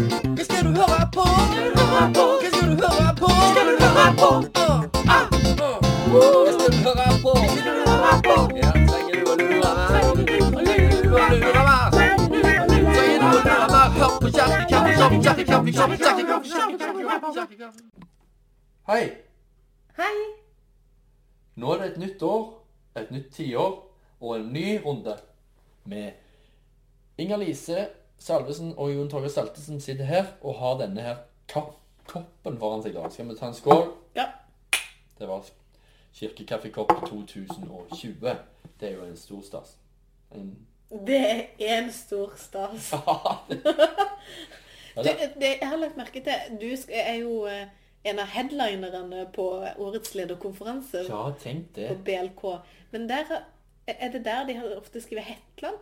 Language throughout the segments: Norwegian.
Hva skal du høre på? Hva skal du høre på? Skal du høre på? Ah, ah, ah. Hva skal du høre på? Ja, trenger du å lure meg? Hei! Hei. Nå er det et nytt år, et nytt tiår og en ny runde med Inger Lise Salvesen og Jon Torgeir Saltesen sitter her og har denne her koppen foran seg. da. Skal vi ta en skål? Ja. Det var Kirkekaffekopp 2020. Det er jo en stor stas. En... Det er en stor stas. Du, det, jeg har lagt merke til Du er jo eh, en av headlinerne på årets lederkonferanse ja, tenk det. på BLK. Men der, er det der de har ofte skrevet Hetland?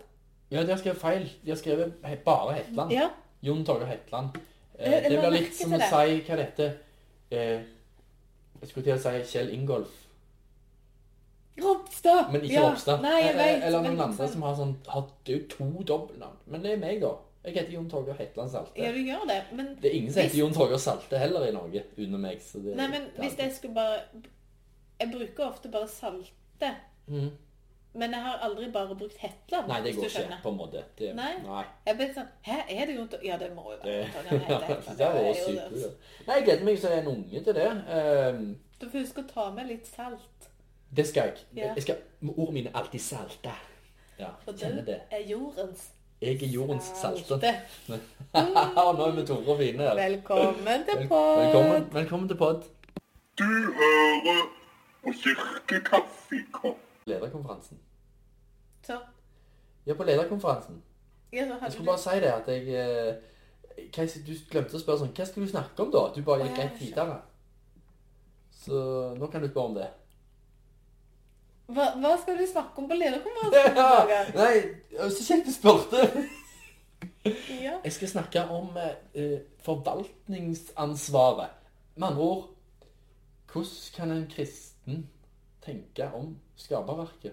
Ja, de har skrevet feil. De har skrevet he- bare Hetland. Ja. Jon Torgeir Hetland. Eh, jeg det blir litt som å si hva det heter eh, Jeg skulle til å si Kjell Ingolf, Ropstad! men ikke ja. Ropstad. Nei, jeg Eh, vet, Eller noen andre som har sånn har, to dobbeltnavn. Men det er meg, da. Jeg heter Jon Torgeir Hetland Salte. Ja, du gjør det. Men, Det er ingen som Hvis- heter Jon Torgeir Salte heller i Norge, under meg. Så det, nei, men det hvis jeg skulle bare Jeg bruker ofte bare Salte. Mhm. Men jeg har aldri bare brukt Hetland. Nei, det går ikke, skjønner. på en måte. Det, Nei. nei. Jeg ble sånn Hæ, er det Jon Tor- Ja, det må jo være Hetland. det er jo jo sykt. det. Nei, jeg gleder meg som en unge til det. Um, Du får huske å ta med litt salt. det skal jeg. Ja. jeg skal, ordene mine er alltid salte. Ja, For kjenner du det. er jordens Jeg er jordens salte. salte. Og nå er vi Tore og fine her. Velkommen til pod. Velkommen, velkommen til pod. Du hører på Kirkekaffekopp. Lederkonferansen. Så, Ja, på lederkonferansen. ja, så Jeg skulle bare si det at jeg eh, Casey, Du glemte å spørre sånn Hva skal du snakke om, da? Du bare gikk rett videre. Så nå kan du spørre om det. hva, hva skal du snakke om på lederkonferansen? Nei, så kjekt du spurte. Ja. Jeg skal snakke om eh, forvaltningsansvaret. Med andre ord, hvordan kan en kristen tenke om skaperverket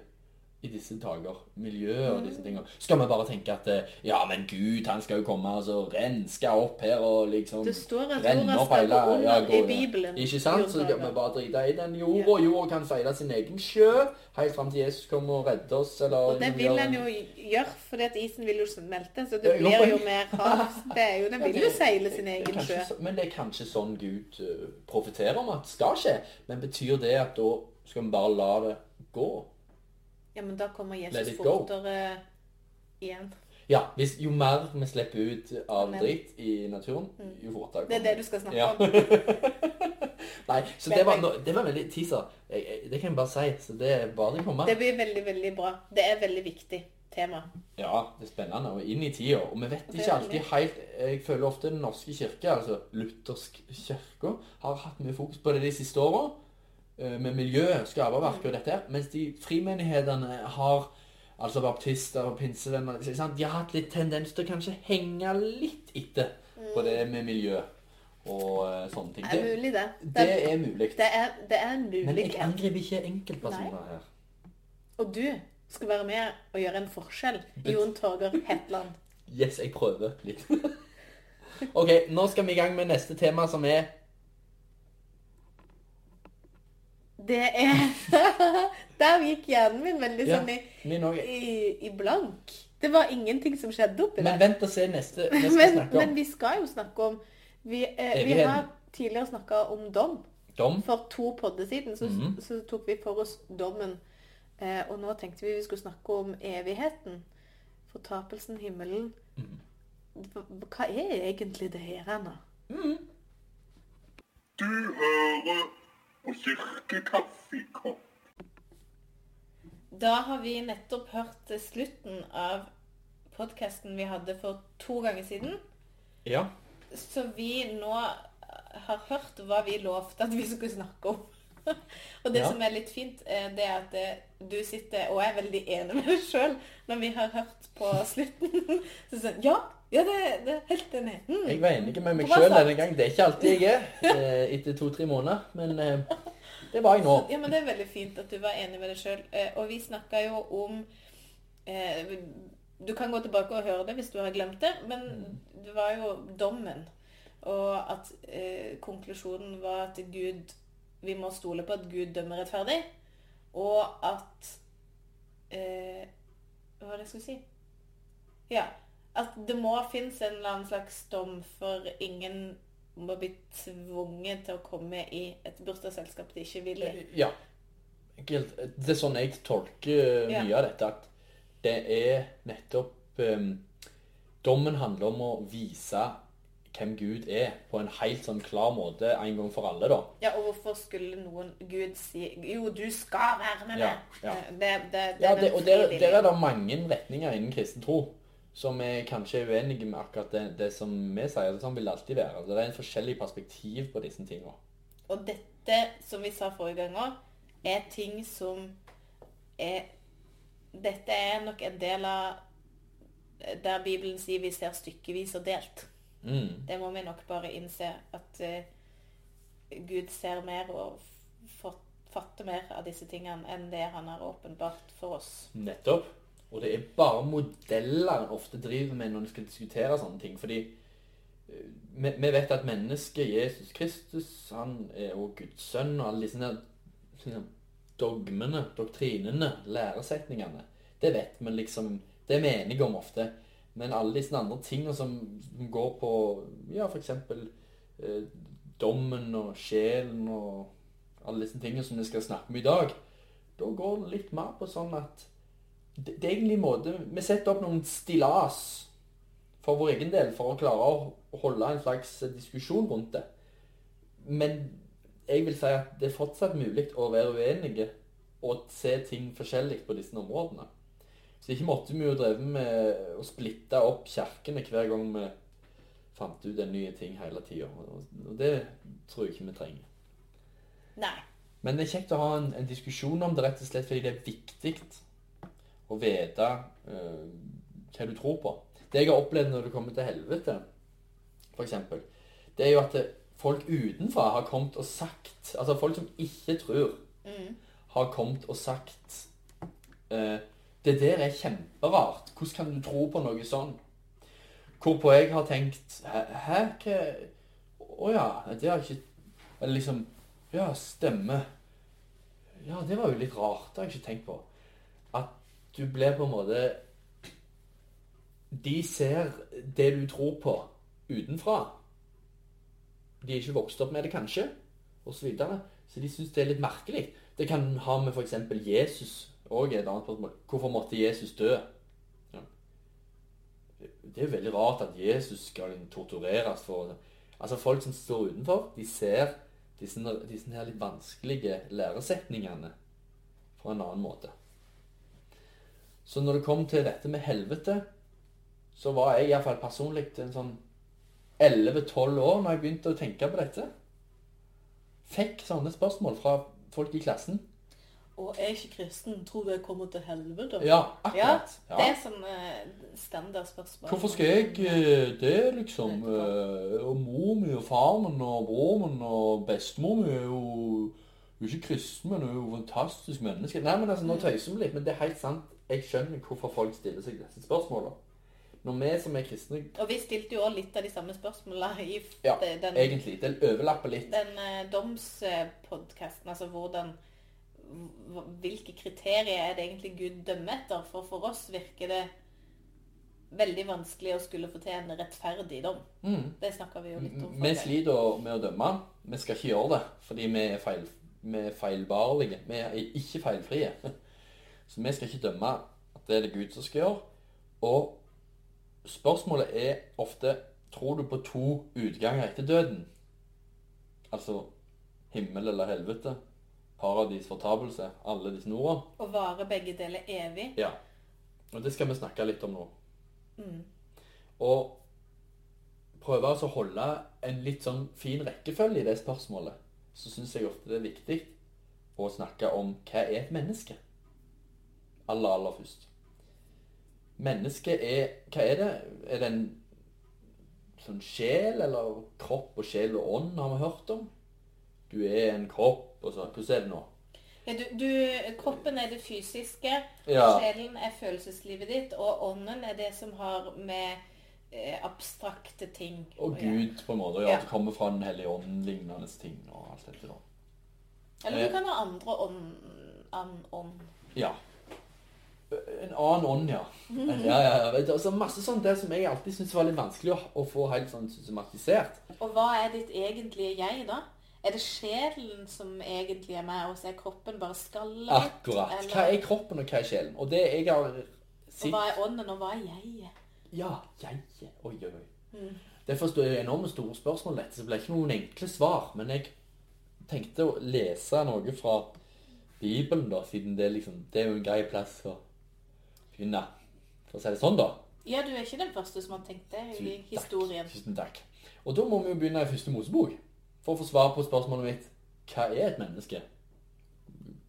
i disse dager? Miljøet og disse tingene. Skal vi bare tenke at eh, ja, men Gud han skal jo komme og så renske opp her og liksom Det står at jorda skal gå under ja, i Bibelen. Ikke sant? Så skal vi bare drite i den jorda, og jorda kan seile sin egen sjø helt fram til Jesus kommer og redder oss. Eller, Og det vil en- jo gjøre, fordi at isen vil jo smelte, så det blir jo mer hav. Det er jo, den vil jo seile sin egen sjø. Men det er kanskje sånn Gud uh, profeterer om at skal skje. Men betyr det at da skal vi bare la det gå? Ja, men da kommer Jesus fortere igjen. Ja, hvis, jo mer vi slipper ut av Amen. dritt i naturen, jo fortere kommer Det er det du skal snakke Ja. om. Nei, så det var, det var veldig teaser. Det kan jeg bare si. Så det er bare å komme. Det blir veldig, veldig bra. Det er veldig viktig tema. Ja, det er spennende. Og inn i tida. Og vi vet ikke alltid helt Jeg føler ofte Den norske kirke, altså luthersk kirke, har hatt mye fokus på det de siste åra. Med miljø, skaperverk og dette her. Mens de frimenighetene har Altså baptister og pinsevenner? De har hatt litt tendens til å kanskje henge litt etter på det med miljø og eh, sånne ting. Det er mulig, det. det er mulig. Det er, det er en Men jeg angriper ikke enkeltpersoner her. Og du skal være med og gjøre en forskjell. Jon Torger Hetland. Yes, jeg prøver litt. ok, nå skal vi i gang med neste tema, som er Det er Der gikk hjernen min veldig Ja, sånn i, min i, i blank. Det var ingenting som skjedde oppi Men vent og se neste Men, men vi skal jo snakke om Vi, eh, vi har tidligere snakka om dom. Dom. For to podder siden så, Mhm. så tok vi for oss dommen. Eh, og nå tenkte vi vi skulle snakke om evigheten. Fortapelsen, himmelen. Mm. Hva- er egentlig det her, Anna? Du hører på Kirkekaffekopp. Da har vi nettopp hørt slutten av podkasten vi hadde for to ganger siden. Ja. Så vi nå har hørt hva vi lovte at vi skulle snakke om. og det Ja. som er litt fint, eh, det er at eh, du sitter og er veldig enig med deg sjøl når vi har hørt på slutten. Så sånn Ja, ja det, det er helt enig. Mm. Jeg var enig med meg sjøl denne gang. Det er ikke alltid jeg er eh, etter to-tre måneder, men det var jeg nå. Ja, men det er veldig fint at du var enig med deg sjøl. Og vi snakka jo om eh, Du kan gå tilbake og høre det hvis du har glemt det, men det var jo dommen. Og at eh, konklusjonen var at Gud Vi må stole på at Gud dømmer rettferdig, og at eh, Hva var det jeg skulle si? Ja. At det må finnes en eller annen slags dom, for ingen må bli tvunget til å komme i et bursdagsselskap de ikke vil i. Ja. Det er sånn jeg tolker Ja. mye av dette, at det er nettopp um, Dommen handler om å vise hvem Gud er, på en helt sånn klar måte en gang for alle, da. Ja, og hvorfor skulle noen Gud si Jo, du skal være med meg. ja. ja. Det, det, det Ja, det, og der, der er det mange retninger innen kristen tro som er kanskje er uenige med akkurat det, det som vi sier. Sånn vil det alltid være. Det er en forskjellig perspektiv på disse tingene. Og dette, som vi sa forrige gang òg, er ting som er Dette er nok en del av der Bibelen sier vi ser stykkevis og delt. Mm. Det må vi nok bare innse at uh, Gud ser mer og fatter mer av disse tingene enn det han har åpenbart for oss. Nettopp. Og det er bare modeller en ofte driver med når en skal diskutere sånne ting. Fordi eh, vi, vi vet at mennesket Jesus Kristus, han er jo Guds sønn, og alle disse her, dogmene, doktrinene, læresetningene, det vet vi liksom Det er vi enige om ofte. Men alle disse andre tingene som går på ja, f.eks. Eh, dommen og sjelen og alle disse tingene som vi skal snakke om i dag, da går det litt mer på sånn at det, det er egentlig en måte Vi setter opp noen stillas for vår egen del for å klare å holde en slags diskusjon rundt det. Men jeg vil si at det er fortsatt mulig å være uenige og se ting forskjellig på disse områdene. Så ikke måtte vi jo drevet med å splitte opp kirkene hver gang vi fant ut en ny ting hele tida. Og det tror jeg ikke vi trenger. Nei. Men det er kjekt å ha en, en diskusjon om det, rett og slett fordi det er viktig å vite uh, hva du tror på. Det jeg har opplevd når det kommer til helvete, eksempel, det er jo at folk utenfra har kommet og sagt Altså folk som ikke tror, har kommet og sagt eh, Det der er kjemperart. Hvordan kan du tro på noe sånn? Hvorpå jeg har tenkt Hæ? hva Å ja, det har ikke Eller liksom Ja, stemmer. Ja, det var jo litt rart. Det har jeg ikke tenkt på. At du blir på en måte De ser det du tror på, utenfra. De er ikke vokst opp med det, kanskje, og så videre. Så de syns det er litt merkelig. Det kan ha med f.eks. Jesus òg et annet spørsmål. Hvorfor måtte Jesus dø? Ja. Det er jo veldig rart at Jesus skal tortureres for Altså, folk som står utenfor, de ser disse, disse her litt vanskelige læresetningene på en annen måte. Så når det kom til dette med helvete, så var jeg iallfall personlig en sånn 11-12 år når jeg begynte å tenke på dette. Fikk sånne spørsmål fra folk i klassen. Og er ikke kristen, tror du jeg kommer til helvete. Ja, Ja, akkurat. det er sånne standardspørsmål. Hvorfor skal jeg eh, det, liksom? Eh, Og mor mi og far min og bror min og bestemor mi er jo jo ikke kristen, men hun er jo fantastisk menneske. Nei, men altså, nå tøyser vi litt, men det er helt sant. Jeg skjønner hvorfor folk stiller seg disse spørsmålene. Når vi som er kristne Og vi stilte jo også litt av de samme spørsmålene i Ja, den, egentlig. Det overlapper litt. den eh, domspodkasten. Altså hvordan hv- Hvilke kriterier er det egentlig Gud dømmer etter? For for oss virker det veldig vanskelig å skulle få til en rettferdig dom. Mm. Det snakka vi jo litt om. Vi sliter med å dømme. Vi skal ikke gjøre det, fordi vi er, feil, vi er feilbarlige. Vi er ikke feilfrie. Så vi skal ikke dømme at det er det Gud som skal gjøre. Og spørsmålet er ofte tror du på to utganger etter døden? Altså himmel eller helvete, paradis, fortapelse, alle disse ordene. Og vare begge deler evig. Ja. Og det skal vi snakke litt om nå. Mm. Og prøve å holde en litt sånn fin rekkefølge i det spørsmålet, så syns jeg ofte det er viktig å snakke om hva er et menneske? Aller, aller først. Mennesket er Hva er det? Er det en sånn sjel, eller kropp og sjel og ånd, har vi hørt om? Du er en kropp, og sånn. Hvordan er det nå? Ja, du, du, kroppen er det fysiske, Ja. sjelen er følelseslivet ditt, og ånden er det som har med eh, abstrakte ting Og. Gud, på en måte. Ja, Ja. At det kommer fra Den hellige ånd, lignende ting og alt dette. da. Eller Eh. du kan ha andre ånd. Annen ånd. Ja. En annen ånd, ja. Ja, ja, ja. Det er altså masse sånt der som jeg alltid syns var litt vanskelig å, å få helt sånn systematisert. Og hva er ditt egentlige jeg, da? Er det sjelen som egentlig er meg, og så er kroppen bare skallet? Akkurat. Eller- Hva er kroppen, og hva er sjelen? Og det jeg har Og hva er ånden, og hva er jeg? Ja, jeg Oi, oi, oi. Mm. Det er enormt store spørsmål, dette, det ble ikke noen enkle svar. Men jeg tenkte å lese noe fra Bibelen, da, siden det, liksom, det er jo en grei plass å begynne. For å si det sånn, da. Ja, du er ikke den første som har tenkt det i historien. Tusen takk. Og da må vi jo begynne i første Mosebok. For å få svar på spørsmålet mitt hva er et menneske?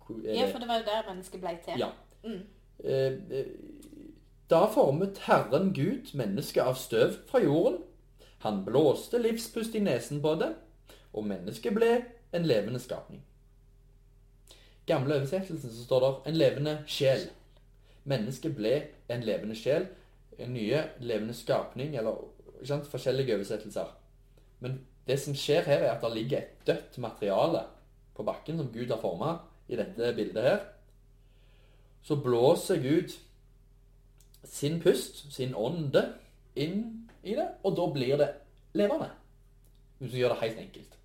Er Ja, for det var jo der mennesket ble til. Ja. Mm. Eh, eh, Da formet Herren Gud mennesket av støv fra jorden. Han blåste livspust i nesen på det, og mennesket ble en levende skapning. Gamle oversettelsen så står det 'en levende sjel'. Mennesket ble en levende sjel. En nye levende skapning, eller ikke sant, forskjellige oversettelser. Men det som skjer her, er at det ligger et dødt materiale på bakken som Gud har forma i dette bildet her. Så blåser Gud sin pust, sin ånde, inn i det, og da blir det levende. Hvis du gjør det helt enkelt.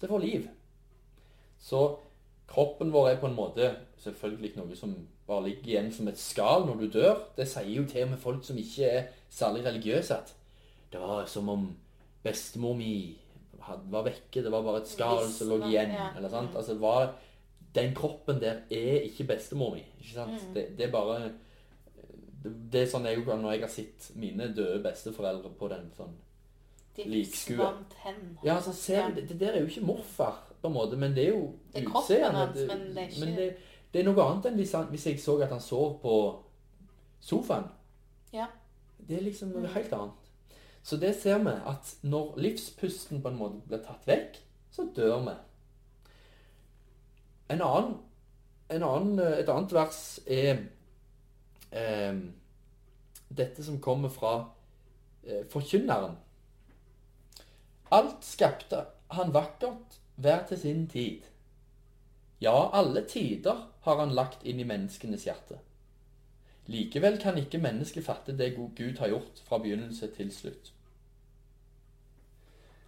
Det får liv. Så kroppen vår er på en måte selvfølgelig noe som bare ligger igjen som et skall når du dør. Det sier jo til og med folk som ikke er særlig religiøse at det var som om bestemor mi var vekke. Det var bare et skall som lå igjen. ja. eller sant? Altså, var, den kroppen der er ikke bestemor mi. Ikke sant? Mm. Det, det er bare det, det er sånn jeg når jeg har sett mine døde besteforeldre på den sånn De Likskue. Ja, altså ser Ja. det, det der er jo ikke morfar, på en måte, men det er jo Det er kroppen utseendet. hans, men det er ikke- men det, det er noe annet enn hvis, han, hvis jeg så at han sov på sofaen. Ja. Det er liksom Mm. helt annet. Så det ser vi, at når livspusten på en måte blir tatt vekk, så dør vi. En annen, en annen, et annet vers er eh, dette som kommer fra eh, forkynneren. Alt skapte han vakkert hver til sin tid. Ja, alle tider har han lagt inn i menneskenes hjerte. Likevel kan ikke mennesket fatte det Gud har gjort fra begynnelse til slutt.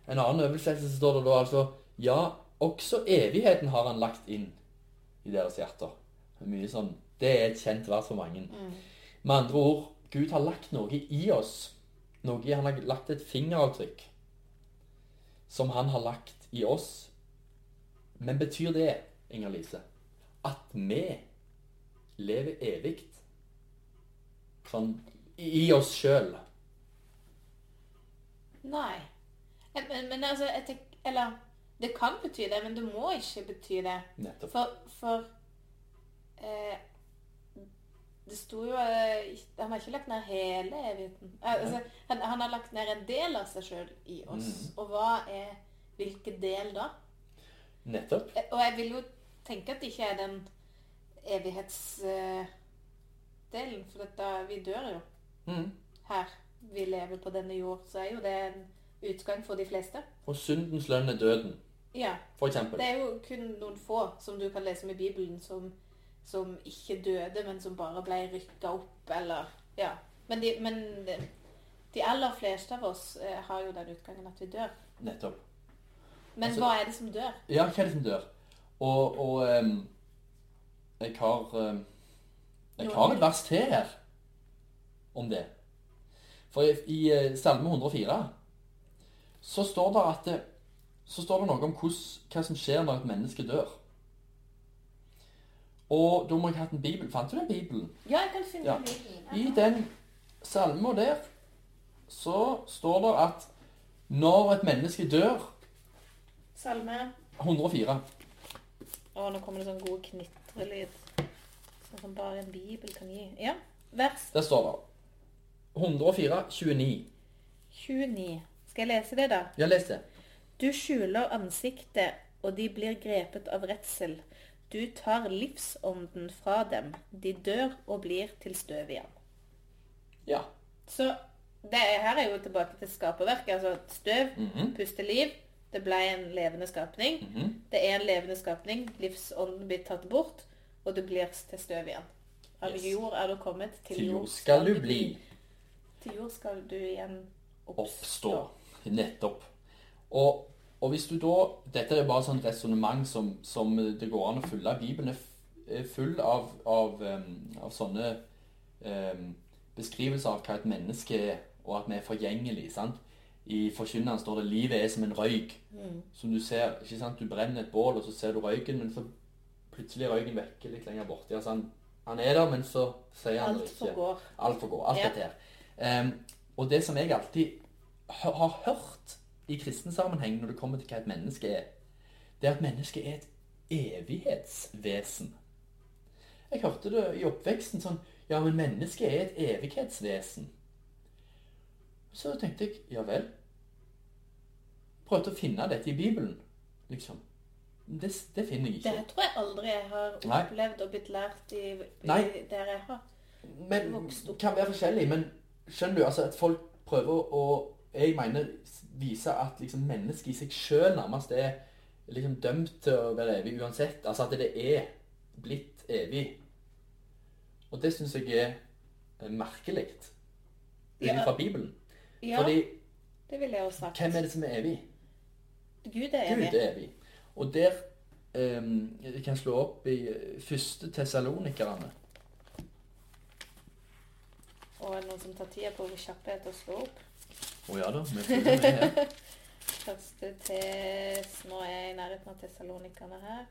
En annen oversettelse står det da altså Ja, også evigheten har han lagt inn i deres hjerter. Er mye sånn, det er et kjent vers for mange. Med andre ord, Gud har lagt noe i oss. Noe, han har lagt et fingeravtrykk som han har lagt i oss. Men betyr det, Inger-Lise, at vi lever evig sånn i oss sjøl? Nei. Men, men, men altså, jeg tenk, Eller det kan bety det, men det må ikke bety det. Nettopp. For, for eh, Det sto jo eh, Han har ikke lagt ned hele evigheten. Eh, Altså, han, han har lagt ned en del av seg sjøl i oss. Mm. Og hva er Hvilken del da? Nettopp. Eh, Og jeg vil jo tenke at det ikke er den evighetsdelen. for dette, vi dør jo Mm. her. Vi lever på denne jord. Så er jo det en utgang for de fleste. Og syndens lønn er døden, Ja. for eksempel. Det er jo kun noen få som du kan lese om i Bibelen som, som ikke døde, men som bare ble rykka opp, eller Ja. Men de, men de, aller fleste av oss eh, har jo den utgangen at vi dør. Nettopp. Men Altså- hva er det som dør? Ja, hva er det som dør? Og, og um, jeg har ehm, Jeg har et vers til her om det. For i, eh, Salme 104 så står det at det, så står det noe om hos, hva som skjer når et menneske dør. Og da må jeg ha hatt en bibel. Fant du den bibelen? Ja, jeg kan finne Ja. Bibelen. I den salmen der så står det at når et menneske dør Salme 104 Å, nå kommer det sånn god knitrelyd. Sånn som bare en bibel kan gi. Ja. Vers Der står det 104, 29. 29. Skal jeg lese det, da? Ja, les det. Du skjuler ansiktet, og de blir grepet av redsel. Du tar livsånden fra dem. De dør og blir til støv igjen. Ja. Så det er, her er jo tilbake til skaperverket. Altså støv, mm -hmm. puster liv. Det ble en levende skapning. Mhm. Det er en levende skapning. Livsånden blir tatt bort, og du blir til støv igjen. Av Yes. jord er du kommet, til, Til jord skal du bli. Til jord skal du igjen oppstå. Oppstå. Nettopp. Og, og hvis du da Dette er bare sånn resonnement som, som det går an å følge. Bibelen er full av, av, av sånne um, beskrivelser av hva et menneske er, og at vi er forgjengelige. sant? I Forkynneren står det 'livet er som en røyk'. Som du ser, ikke sant? Du brenner et bål, og så ser du røyken, men så plutselig røyken vekke litt lenger borti. Altså han, han er der, men så sier han Alt ikke. forgår. Alt forgår. Alt dette her. Em, og det som jeg alltid hø- har hørt i kristen sammenheng når det kommer til hva et menneske er, det er at mennesket er et evighetsvesen. Jeg hørte det i oppveksten sånn Ja, men mennesket er et evighetsvesen. Så tenkte jeg ja vel. Prøvde å finne dette i Bibelen, liksom. Det, det finner jeg ikke. Det tror jeg aldri jeg har Nei. opplevd og blitt lært i, i der jeg har. Men vokst opp. kan være forskjellig. Men skjønner du, altså at folk prøver å Jeg mener vise at liksom mennesket i seg sjøl nærmest er liksom dømt til å være evig uansett. Altså at det er blitt evig. Og det syns jeg er eh, merkelig ut Ja. fra Bibelen. Ja, Fordi det ville jeg også sagt. hvem er det som er evig? Gud er evig. Gud er evig. Og der Jeg kan slå opp i eh, første Tessalonikerne. Og er det noen som tar tida på hvor kjapphet å slå opp? Å ja da, vi følger med her. Første tes... Nå er jeg i nærheten av Tessalonikerne her.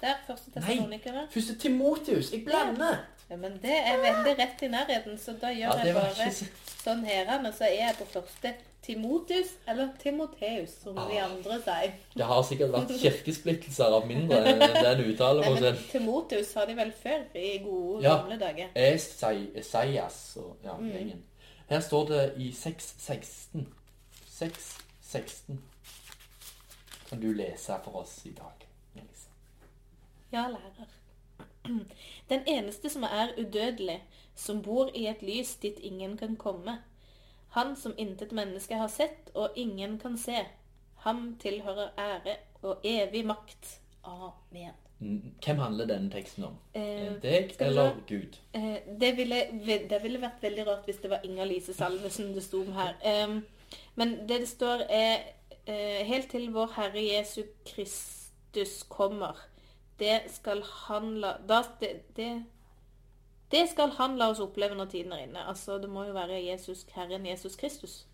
Der, første Nei. Første Timotius. Jeg blander! Ja, men det er veldig rett i nærheten, så da gjør Ja, jeg bare så sånn her, og så er jeg på første Timotius, eller Timoteus, som ah, de andre sier. Det har sikkert vært kirkesplittelser av mindre enn den men Timoteus har de vel før, i gode Ja. gamle dager. Esai, Esaias og ja, Mm. gjengen. Her står det i 6.16. 6.16. Kan du lese for oss i dag? Lise. Ja, lærer. Den eneste som er udødelig, som bor i et lys dit ingen kan komme. Han som intet menneske har sett, og ingen kan se. Ham tilhører ære og evig makt. Amen. Mm, Hvem handler denne teksten om? Eh, Deg eller. Gud? Eh, det, ville, det ville vært veldig rart hvis det var Inger-Lise Salvesen det sto om her. Eh, men det det står er eh, Helt til vår Herre Jesu Kristus kommer. Det skal han la da, det, det, det skal han la oss oppleve når tiden er inne. Altså, det må jo være Jesus, Herren Jesus Kristus.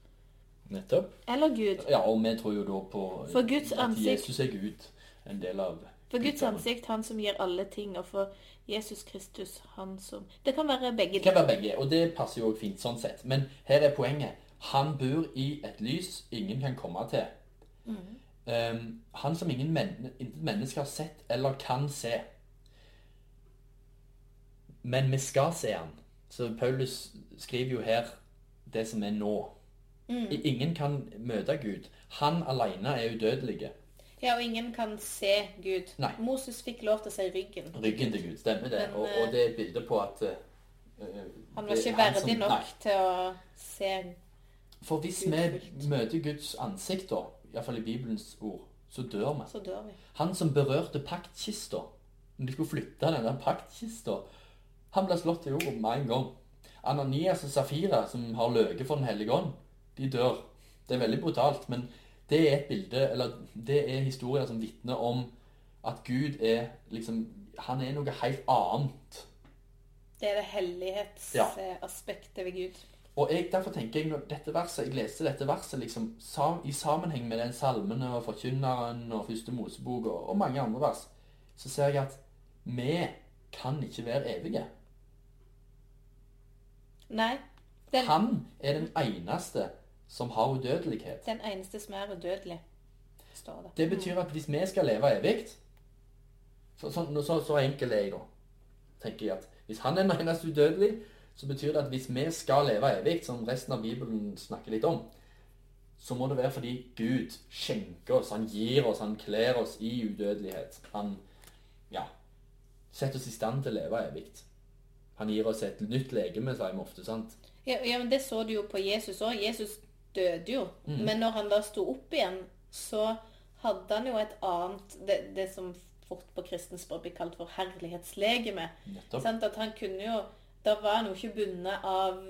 Nettopp. Eller Gud. Ja, og vi tror jo da på For Guds at ansikt- Jesus er Gud. En del av For Guds ansikt, han som gir alle ting, og for Jesus Kristus, han som Det kan være begge Det kan være begge, og det passer jo òg fint sånn sett. Men her er poenget. Han bor i et lys ingen kan komme til. Um, han som ingen men menneske har sett eller kan se. Men vi skal se han. Så Paulus skriver jo her det som er nå. Mm. Ingen kan møte Gud. Han alene er udødelig. Ja, og ingen kan se Gud. Nei. Moses fikk lov til å se ryggen. Ryggen til Gud, stemmer det. Men, og, eh, og det er bildet på at uh, Han var ikke verdig som- nok Nei. til å se For hvis Gud vi fullt. møter Guds ansikt, da, iallfall i Bibelens ord, så dør vi. Så dør vi. Han som berørte paktkista, når de skulle flytte den der paktkista, han ble slått til jorda med en gang. Ananias og Safira, som har løyet for Den hellige ånd, de dør. Det er veldig brutalt, men det er et bilde, eller det er historier som vitner om at Gud er liksom Han er noe helt annet. Det er det hellighetsaspektet ved Gud. Og jeg, derfor tenker jeg, når dette verset, jeg leste dette verset liksom, sam, i sammenheng med den salmene og forkynneren og første Mosebok og, og mange andre vers, så ser jeg at vi kan ikke være evige. Nei. Den, Han er den eneste som har udødelighet. den eneste som er udødelig, står det. Det betyr at hvis vi skal leve evig, så, så, så, så enkel er jeg da, tenker jeg at hvis han er den eneste udødelige, så betyr det at hvis vi skal leve evig, som resten av Bibelen snakker litt om, så må det være fordi Gud skjenker oss, han gir oss, han kler oss i udødelighet. Han, ja, setter oss i stand til å leve evig. Han gir oss et nytt legeme, sier vi ofte. sant? Ja, ja, men det så du jo på Jesus òg. Jesus døde jo. Mm. Men når han da sto opp igjen, så hadde han jo et annet Det, det som fort på kristens språk blir kalt for herlighetslegeme. At han kunne jo Da var han jo ikke bundet av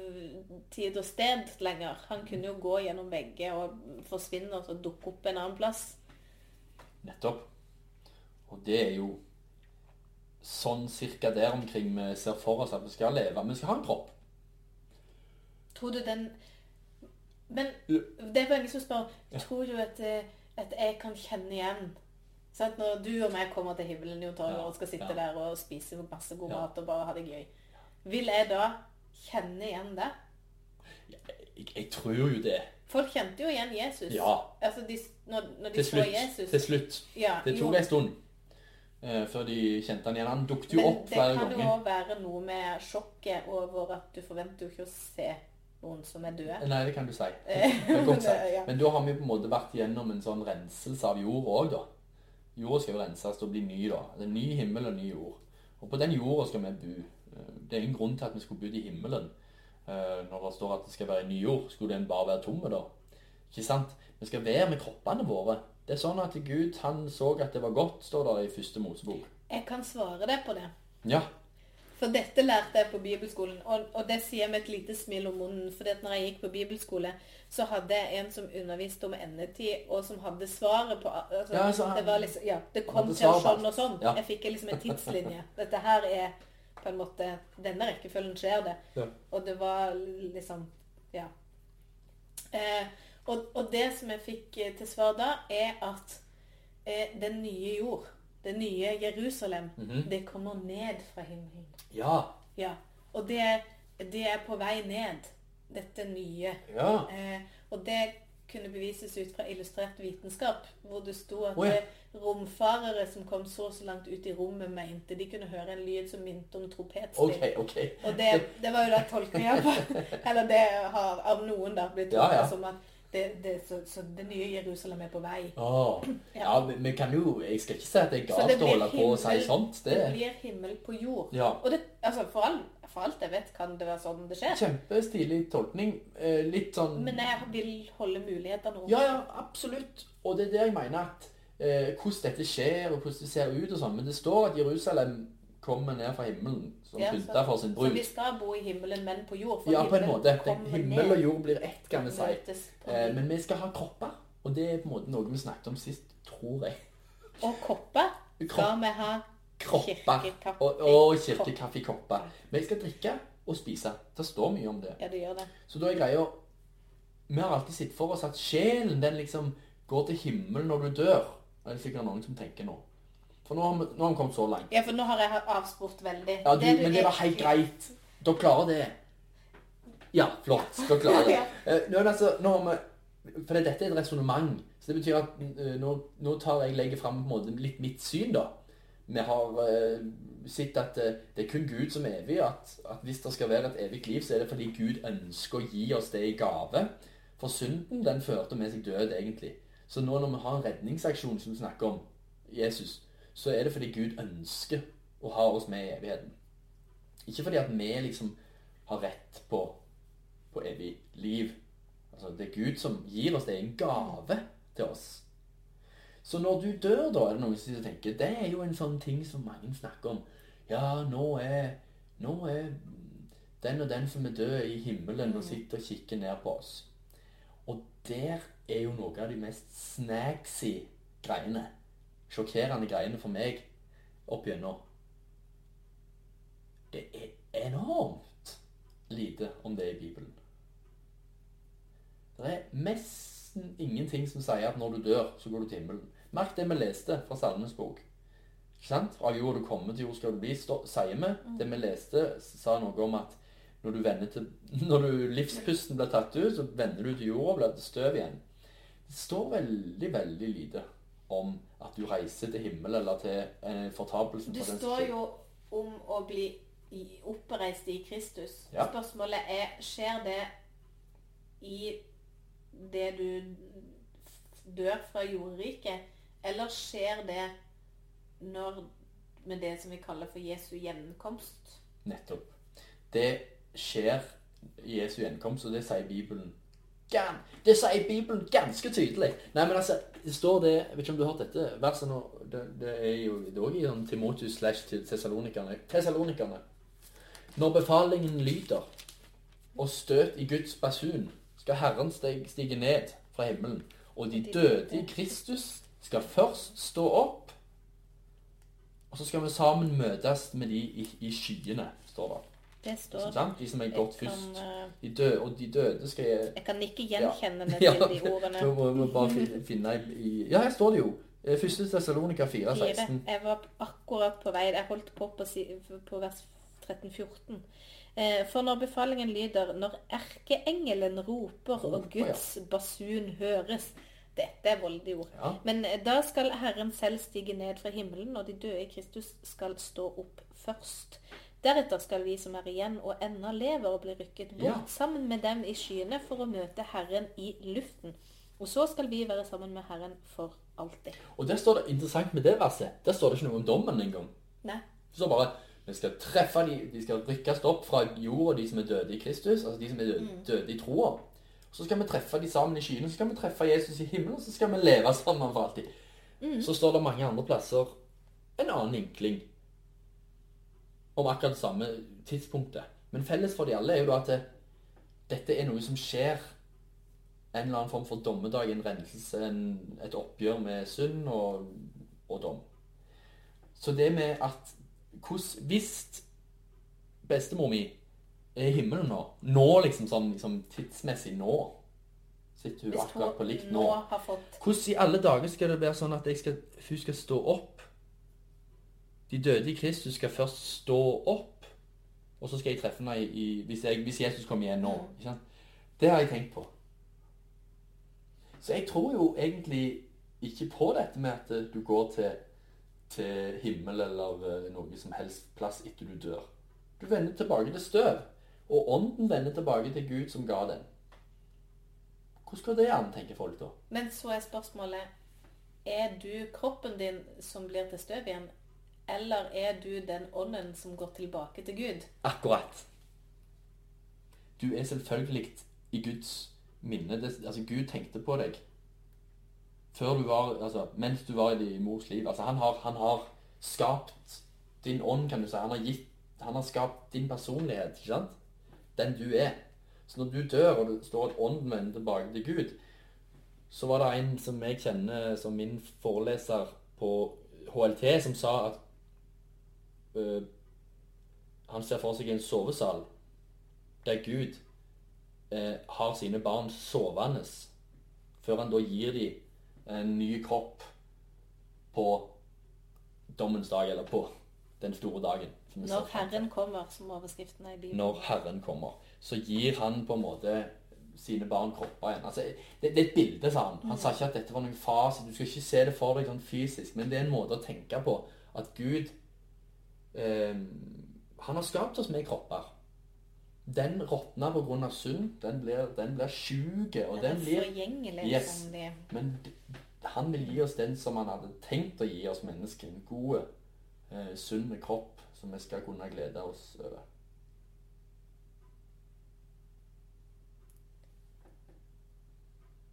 tid og sted lenger. Han kunne jo gå gjennom vegger og forsvinne og så dukke opp en annen plass. Nettopp. Og det er jo sånn cirka der omkring vi ser for oss at vi skal leve. Vi skal ha en kropp. Tror du den Men det er veldig som spør Tror du at, eh, at jeg kan kjenne igjen sant? Når du og meg kommer til himmelen og skal sitte ja. der og spise masse god mat og bare ha det gøy, vil jeg da kjenne igjen det? Jeg, jeg tror jo det. Folk kjente jo igjen Jesus. Ja. Altså, de, når, når de Til slutt. Jesus Til slutt. ja, Det jo, tok en stund før de kjente han igjen. Han dukket jo opp Men opp det kan jo òg være noe med sjokket over at du forventer jo ikke å se noen som er døde. Nei, det kan du si. Eh, si. Men da har vi på en måte vært gjennom en sånn renselse av jord òg, da. Jorda skal jo renses og bli ny, da. Det er ny himmel og ny jord. Og på den jorda skal vi bo. Eh, Det er ingen grunn til at vi skulle bodd i himmelen. Eh, Når det står at det skal være en ny jord, skulle den bare være tomme da? Ikke sant? Vi skal være med kroppene våre. Det er sånn at Gud han så at det var godt, står det i første Mosebok. Jeg kan svare deg på det. Ja. For dette lærte jeg på bibelskolen, og, og det sier jeg med et lite smil om munnen. For når jeg gikk på bibelskole, så hadde jeg en som underviste om endetid, og som hadde svaret på altså, Ja, altså, det, var liksom, ja, det kom til å sånn og sånn. Ja. Jeg fikk liksom en tidslinje. Dette her er på en måte Denne rekkefølgen skjer det. Ja. Og det var liksom Ja. Eh, og, og det som jeg fikk eh, til svar da, er at eh, den nye jord, det nye Jerusalem, Mhm. det kommer ned fra himmelen. Ja. Ja, og det, det er på vei ned, dette nye. Ja. Eh, og det kunne bevises ut fra illustrert vitenskap, hvor det sto at oh, ja. romfarere som kom så og så langt ut i rommet, mente de kunne høre en lyd som minte om trompetspill. OK, OK. Og det, det var jo da tolkninga på Eller det har av noen da blitt Ja, ja. som at det, det, så, så det nye Jerusalem er på vei. Oh. Ja, vi, vi kan jo Jeg skal ikke si at det er galt å holde på å si sånt. Det blir himmel på jord. ja. Og det, altså, for, all, for alt jeg vet, kan det være sånn det skjer. kjempestilig tolkning. Eh, litt sånn Men jeg vil holde mulighetene åpne. Ja, ja, absolutt. Og det er det jeg mener at eh, hvordan dette skjer, og hvordan det ser ut og sånn. Men det står at Jerusalem kommer ned fra himmelen som Ja, for sin brud. Så vi skal bo i himmelen, men på jord. Ja, på en måte. Himmel og jord blir ett, kan vi si. Eh, men vi skal ha kropper. Og det er på en måte noe vi snakket om sist, tror jeg. Og kopper skal vi ha Kropper. Og, og kirkekaffekopper. Vi skal drikke og spise. Det står mye om det. Ja, det gjør det. Så da er greia Vi har alltid sett for oss at sjelen den liksom går til himmelen når du dør. Det er det sikkert noen som tenker nå. For nå har vi, nå har vi kommet så langt. Ja, for nå har jeg avspurt veldig. Ja, du, du men det var helt greit. Dere klarer det. Ja, flott. Dere klarer det. ja. Nå, er det altså, nå har vi For dette er et resonnement. Så det betyr at eh, nå, nå tar jeg legger fram på en måte litt mitt syn, da. Vi har uh, sett at uh, det er kun Gud som er evig. At, at hvis det skal være et evig liv, så er det fordi Gud ønsker å gi oss det i gave. For synden, den førte med seg død, egentlig. Så nå når vi har en redningsaksjon som vi snakker om, Jesus, så er det fordi Gud ønsker å ha oss med i evigheten. Ikke fordi at vi liksom har rett på, på evig liv. Altså, det er Gud som gir oss det. er en gave til oss. Så når du dør, da, er det noen som tenker Det er jo en sånn ting som mange snakker om. Ja, nå er, nå er den og den som er død i himmelen og sitter og kikker ned på oss. Og der er jo noe av de mest snaxy greiene. Sjokkerende greiene for meg opp gjennom. Det er enormt lite om det i Bibelen. Det er nesten ingenting som sier at når du dør, så går du til himmelen. Merk det vi leste fra Salmens bok. Ikke sant? Av jord du kommer, til jord skal du bli, sier vi. Det vi leste, sa noe om at når du, til, når du livspusten blir tatt ut, så vender du til jorda og blir til støv igjen. Det står veldig, veldig lite om at du reiser til himmelen eller til eh, fortapelsen. Det står jo om å bli oppreist i Kristus. Ja. Spørsmålet er skjer det i det du dør fra jordriket, eller skjer det når med det som vi kaller for Jesu gjenkomst. Nettopp. Det skjer Jesu gjenkomst, og det sier Bibelen gan, Det sier Bibelen ganske tydelig. Nei, men altså, det står det Jeg vet ikke om du har hørt dette verset nå. Det, det er jo også i sånn Timotius slash Tessalonikerne. Når befalingen lyder, og støt i Guds basun, skal Herren stig- stige ned fra himmelen, og de døde i Kristus skal først stå opp, og så skal vi sammen møtes med de i, i skyene, står det. Det står Sant? De som er gått først. eh, De døde, og de døde skal jeg Jeg kan ikke gjenkjenne meg Ja. til de ordene. Vi må, må bare finne i Ja, her står det jo. Eh, Første Tessalonika 4, 16. Jeg var akkurat på vei. Jeg holdt på på, på vers 13-14. Eh, For når befalingen lyder Når erkeengelen roper og Guds ja. Basun høres Dette er voldelige ord. Ja. Men da skal Herren selv stige ned fra himmelen, og de døde i Kristus skal stå opp først. Deretter skal vi som er igjen og ennå lever, bli rykket bort Ja. sammen med dem i skyene for å møte Herren i luften. Og så skal vi være sammen med Herren for alltid. Og der står det interessant med det verset. Der står det ikke noe om dommen engang. Nei. Det står bare vi skal treffe de, de skal rykkes opp fra jorda, de som er døde i Kristus, altså de som er døde, døde i troa. Så skal vi treffe de sammen i skyene, så skal vi treffe Jesus i himmelen, så skal vi leve sammen for alltid. Så står det mange andre plasser en annen vinkling om akkurat det samme tidspunktet. Men felles for de alle er jo da at det, dette er noe som skjer en eller annen form for dommedag, en renselse, en, et oppgjør med synd og, og dom. Så det med at Hvis bestemor mi er i himmelen nå, nå liksom sånn liksom tidsmessig nå Sitter hun akkurat på likt nå. Hvordan i alle dager skal det være sånn at jeg skal, hun skal stå opp? De døde i Kristus skal først stå opp, og så skal jeg treffe meg i, hvis, jeg, hvis Jesus kommer igjen nå. Det har jeg tenkt på. Så jeg tror jo egentlig ikke på dette med at du går til, til himmel eller eh, noe som helst plass etter du dør. Du vender tilbake til støv, og ånden vender tilbake til Gud som ga den. Hvordan går det an, tenker folk da? Men så er spørsmålet Er du kroppen din som blir til støv igjen, eller er du den ånden som går tilbake til Gud? Akkurat. Du er selvfølgelig i Guds minne. Altså, Gud tenkte på deg før du var, altså, mens du var i din mors liv. Altså, han, har, han har skapt din ånd, kan du si. Han har, gitt, han har skapt din personlighet, ikke sant? Den du er. Så når du dør, og det står ånden vender tilbake til Gud, så var det en som jeg kjenner som min foreleser på HLT, som sa at øh, han ser for seg en sovesal der Gud eh, har sine barn sovende før han da gir dem en ny kropp på dommens dag, eller på den store dagen. Når. Herren kommer, som overskriften er i Bibelen. Når Herren kommer, så gir han på en måte sine barn kropper igjen. Altså, det, det er et bilde, sa han. Han sa ikke at dette var noen fase. Du skal ikke se det for deg sånn fysisk, men det er en måte å tenke på at Gud eh, Han har skapt oss med kropper. Den grunn av synd. Den blir, den blir sjuk, og Den den blir forgjengelig Yes. Men han vil gi oss den som han hadde tenkt å gi oss mennesker. En god, eh, sunn kropp som vi skal kunne glede oss over.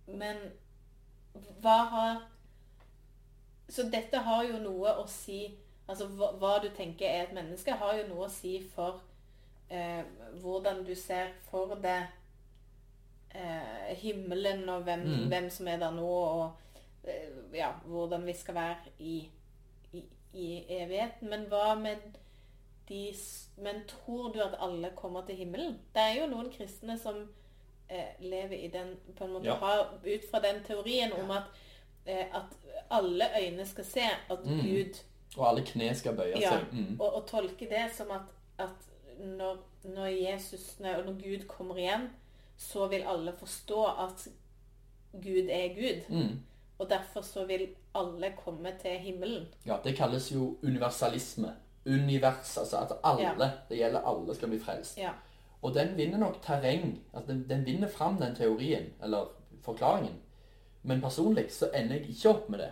Men hva har Så dette har jo noe å si Altså hva, hva du tenker er et menneske, har jo noe å si for eh, hvordan du ser for deg eh, himmelen, og hvem, Mm. hvem som er der nå, og eh, ja, hvordan vi skal være i, i, i evigheten. Men hva med de Men tror du at alle kommer til himmelen? Det er jo noen kristne som eh, lever i den på en måte Ja. har ut fra den teorien om at, eh, at alle øyne skal se at Mm. Gud Og alle kne skal bøye ja, seg. Mm. og, og tolke det som at, at når, når Jesus når, når Gud kommer igjen, så vil alle forstå at Gud er Gud. Mm. Og derfor så vil alle komme til himmelen. Ja, det kalles jo universalisme. Univers, altså at alle, det gjelder alle, skal bli frelst. Ja. Og den vinner nok terreng. Altså den, den vinner fram den teorien, eller forklaringen. Men personlig så ender jeg ikke opp med det.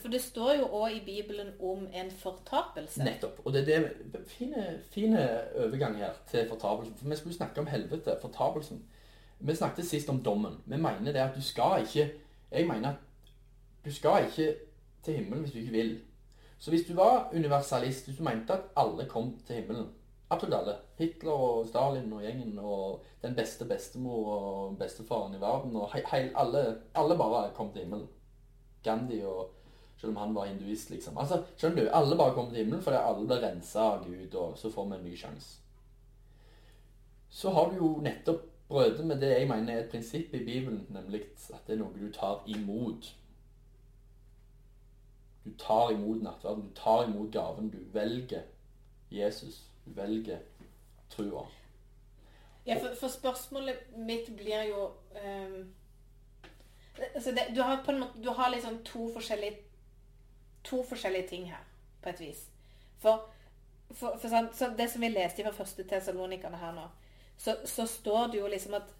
For det står jo òg i Bibelen om en fortapelse. Nettopp. Og det er det fine, fine overgang her til fortapelsen. For vi skulle snakke om helvete, fortapelsen. Vi snakket sist om dommen. Vi mener det at du skal ikke Jeg mener at du skal ikke til himmelen hvis du ikke vil. Så hvis du var universalist, hvis du mente at alle kom til himmelen Absolutt alle. Hitler og Stalin og gjengen og den beste bestemor og bestefaren i verden og hei, hei, alle, alle bare kom til himmelen. Gandhi og selv om han var hinduist, liksom. Altså, skjønner du? Alle bare kommer til himmelen fordi alle blir rensa av Gud, og så får vi en ny sjanse. Så har du jo nettopp brødet med det jeg mener er et prinsipp i Bibelen, nemlig at det er noe du tar imot. Du tar imot nattverden, du tar imot gaven, du velger Jesus. Du velger trua. Ja, for, for spørsmålet mitt blir jo um, altså det, du, har måte, du har liksom to forskjellige to forskjellige ting her, på et vis. For, for, for sånn, så det som vi leste fra første Tessalonikerne her nå, så, så står det jo liksom at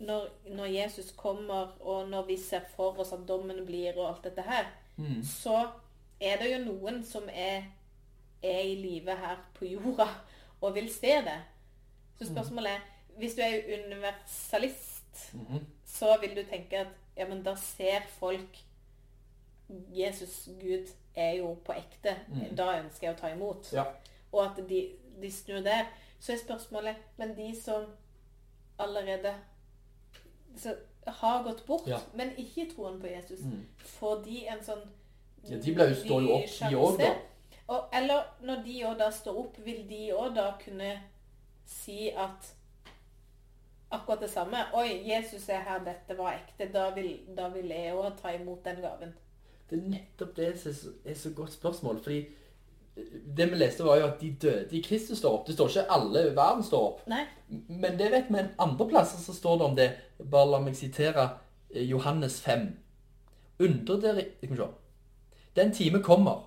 når, når Jesus kommer, og når vi ser for oss at dommen blir, og alt dette her, Mm. så er det jo noen som er, er i live her på jorda og vil se det. Så spørsmålet er Hvis du er universalist, Mhm. så vil du tenke at ja, men da ser folk Jesus, Gud, er jo på ekte. Mm. Da ønsker jeg å ta imot. Ja. Og at de, de snur der. Så er spørsmålet Men de som allerede så, har gått bort, Ja. men ikke troen på Jesus, Mm. får de en sånn Ja, de blir jo står jo opp, de òg, da. og, eller når de òg da står opp, vil de òg da kunne si at akkurat det samme Oi, Jesus er her, dette var ekte. Da vil, da vil jeg òg ta imot den gaven. Det er nettopp det som er så- er så godt spørsmål. Fordi det vi leste, var jo at de døde i Kristus står opp. Det står ikke alle i verden står opp. Nei? Men det vet vi en andre plasser så står det om det. Bare la meg sitere eh, Johannes 5. Undre dere Skal vi se. Den time kommer.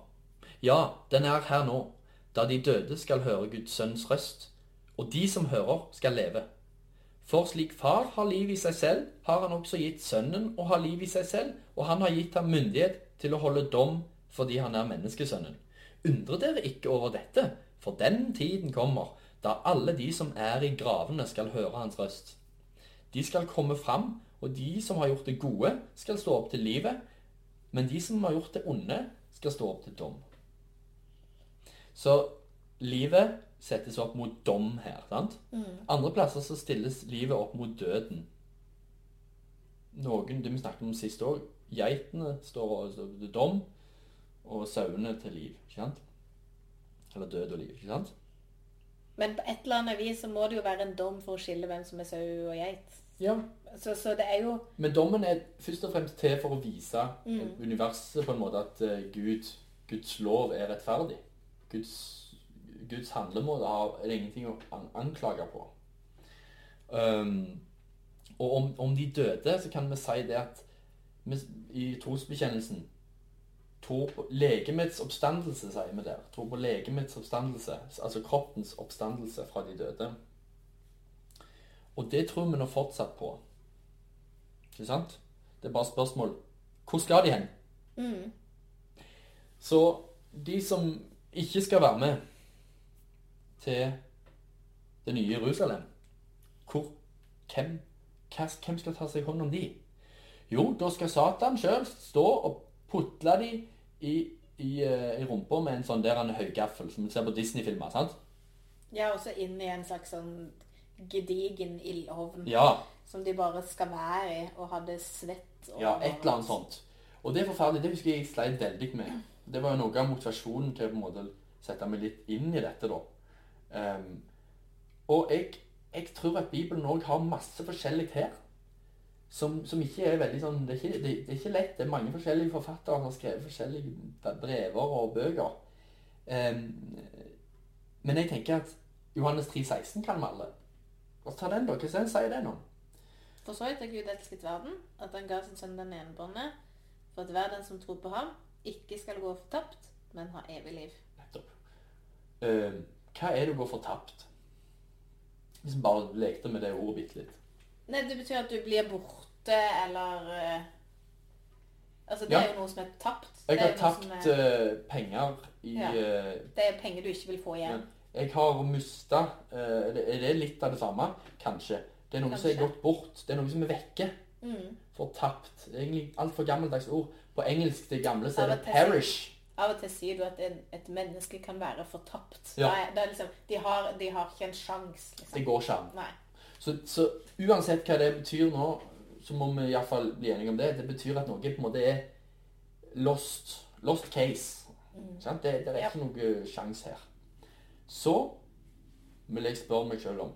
Ja, den er her nå. Da de døde skal høre Guds sønns røst. Og de som hører, skal leve. For slik far har liv i seg selv, har han også gitt sønnen å ha liv i seg selv, og han har gitt ham myndighet til å holde dom fordi han er menneskesønnen. Undre dere ikke over dette, for den tiden kommer da alle de som er i gravene skal høre hans røst. De skal komme fram, og de som har gjort det gode, skal stå opp til livet, men de som har gjort det onde, skal stå opp til dom. Så livet settes opp mot dom her, sant? Andre plasser så stilles livet opp mot døden. Noen, det vi snakket om sist òg, geitene står til dom, og sauene til liv, ikke sant? Eller død og liv, ikke sant? Men på et eller annet vis så må det jo være en dom for å skille hvem som er sau og geit. Ja. Så, så det er jo Men dommen er først og fremst til for å vise universet på en måte at eh, Gud, Guds lov er rettferdig. Guds, Guds handlemåte har, er det ingenting å an anklage på. Um, og om, om de døde, så kan vi si det at i trosbekjennelsen tror på legemets oppstandelse, sier vi der. Tror på legemets oppstandelse, altså kroppens oppstandelse fra de døde. Og det tror vi nå fortsatt på. Ikke sant? Det er bare spørsmål hvor skal de hen? Så de som ikke skal være med til det nye Jerusalem, hvor, hvem, hvem skal ta seg hånd om de? Jo, da skal Satan sjøl stå og putle de i, i, eh, i rumpa med en sånn der en høygaffel, som du ser på Disney-filmer. sant? Ja, og så inn i en slags sånn gedigen ildovn Ja. som de bare skal være i og hadde svett og Ja, et eller annet sånt. Og det er forferdelig. Det husker jeg jeg sleit veldig med. Det var jo noe av motivasjonen til å på en måte sette meg litt inn i dette, da. Um, og jeg, jeg tror at Bibelen òg har masse forskjellig her. Som, som ikke er veldig sånn det er, ikke, det, det er ikke lett. Det er mange forskjellige forfattere som har skrevet forskjellige brever og bøker. Um, men jeg tenker at Johannes 3,16 kan vi alle. Og ta den, da. Hva sier den om? For så vidt har Gud elsket verden, at han ga sin sønn den enbårne, for at hver den som tror på ham, ikke skal gå fortapt, men ha evig liv. Nettopp. Eh, hva er det å gå fortapt? Hvis vi bare lekte med det ordet bitte litt. Nei, det betyr at du blir borte, eller eh, Altså, det Ja. er jo noe som er tapt. Jeg har tapt er- eh, penger i Ja. eh, Det er penger du ikke vil få igjen. Jeg har mista Er det litt av det samme? Kanskje. Det er noe som er gått bort. Det er noe som er vekke. Mm. Fortapt. Egentlig altfor gammeldags ord. På engelsk, det gamle, så er det 'perish'. Av og til sier du at en, et menneske kan være fortapt. Ja. Er- Det er liksom, de, har, de har ikke en sjanse, liksom. Det går ikke an. Så, så uansett hva det betyr nå, så må vi iallfall bli enige om det. Det betyr at noe på en måte er lost. Lost case. Mm. Det, det er Ja. ikke noe sjanse her. Så vil jeg spørre meg sjøl om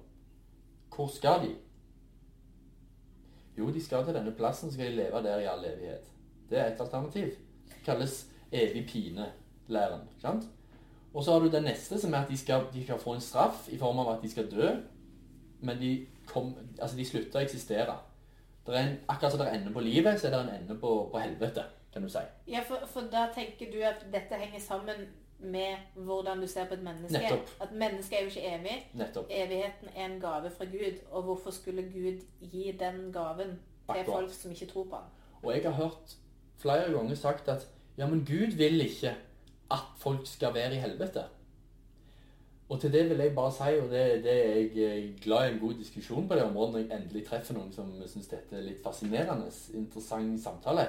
hvor skal de? Jo, de skal til denne plassen, så skal de leve der i all evighet. Det er et alternativ. Det kalles evig pine-læren. Og så har du den neste, som er at de skal, de skal få en straff i form av at de skal dø. Men de, kom, altså de slutter å eksistere. Er en, akkurat som det er ende på livet, så er det en ende på, på helvete, kan du si. Ja, for, for da tenker du at dette henger sammen med hvordan du ser på et menneske. Nettopp. At mennesket er jo ikke evig. Nettopp. Evigheten er en gave fra Gud. Og hvorfor skulle Gud gi den gaven til Akkurat. folk som ikke tror på han? Og jeg har hørt flere ganger sagt at ja, men Gud vil ikke at folk skal være i helvete. Og til det vil jeg bare si, og det, det er jeg eh, glad i en god diskusjon på det området når jeg endelig treffer noen som syns dette er litt fascinerende, interessant samtale.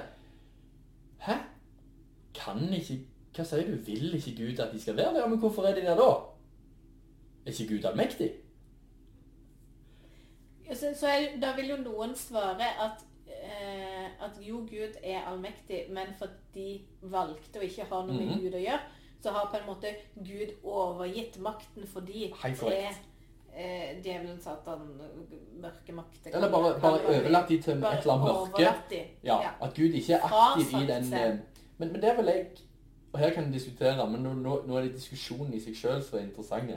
Hæ? Kan ikke Hva sier du? Vil ikke Gud at de skal være der? Men hvorfor er de der da? Er ikke Gud allmektig? Så, så er, da vil jo noen svare at, eh, at jo, Gud er allmektig, men fordi de valgte å ikke ha noe med Mhm. Gud å gjøre, så har på en måte Gud overgitt makten for de til eh, djevelen, satan, mørke makter. Eller bare, bare overlatt de til et eller annet mørke? Ja, at Gud ikke er aktiv i den eh, men, men det vil jeg Og her kan vi diskutere, men nå, nå, nå er det diskusjonen i seg sjøl som er interessant.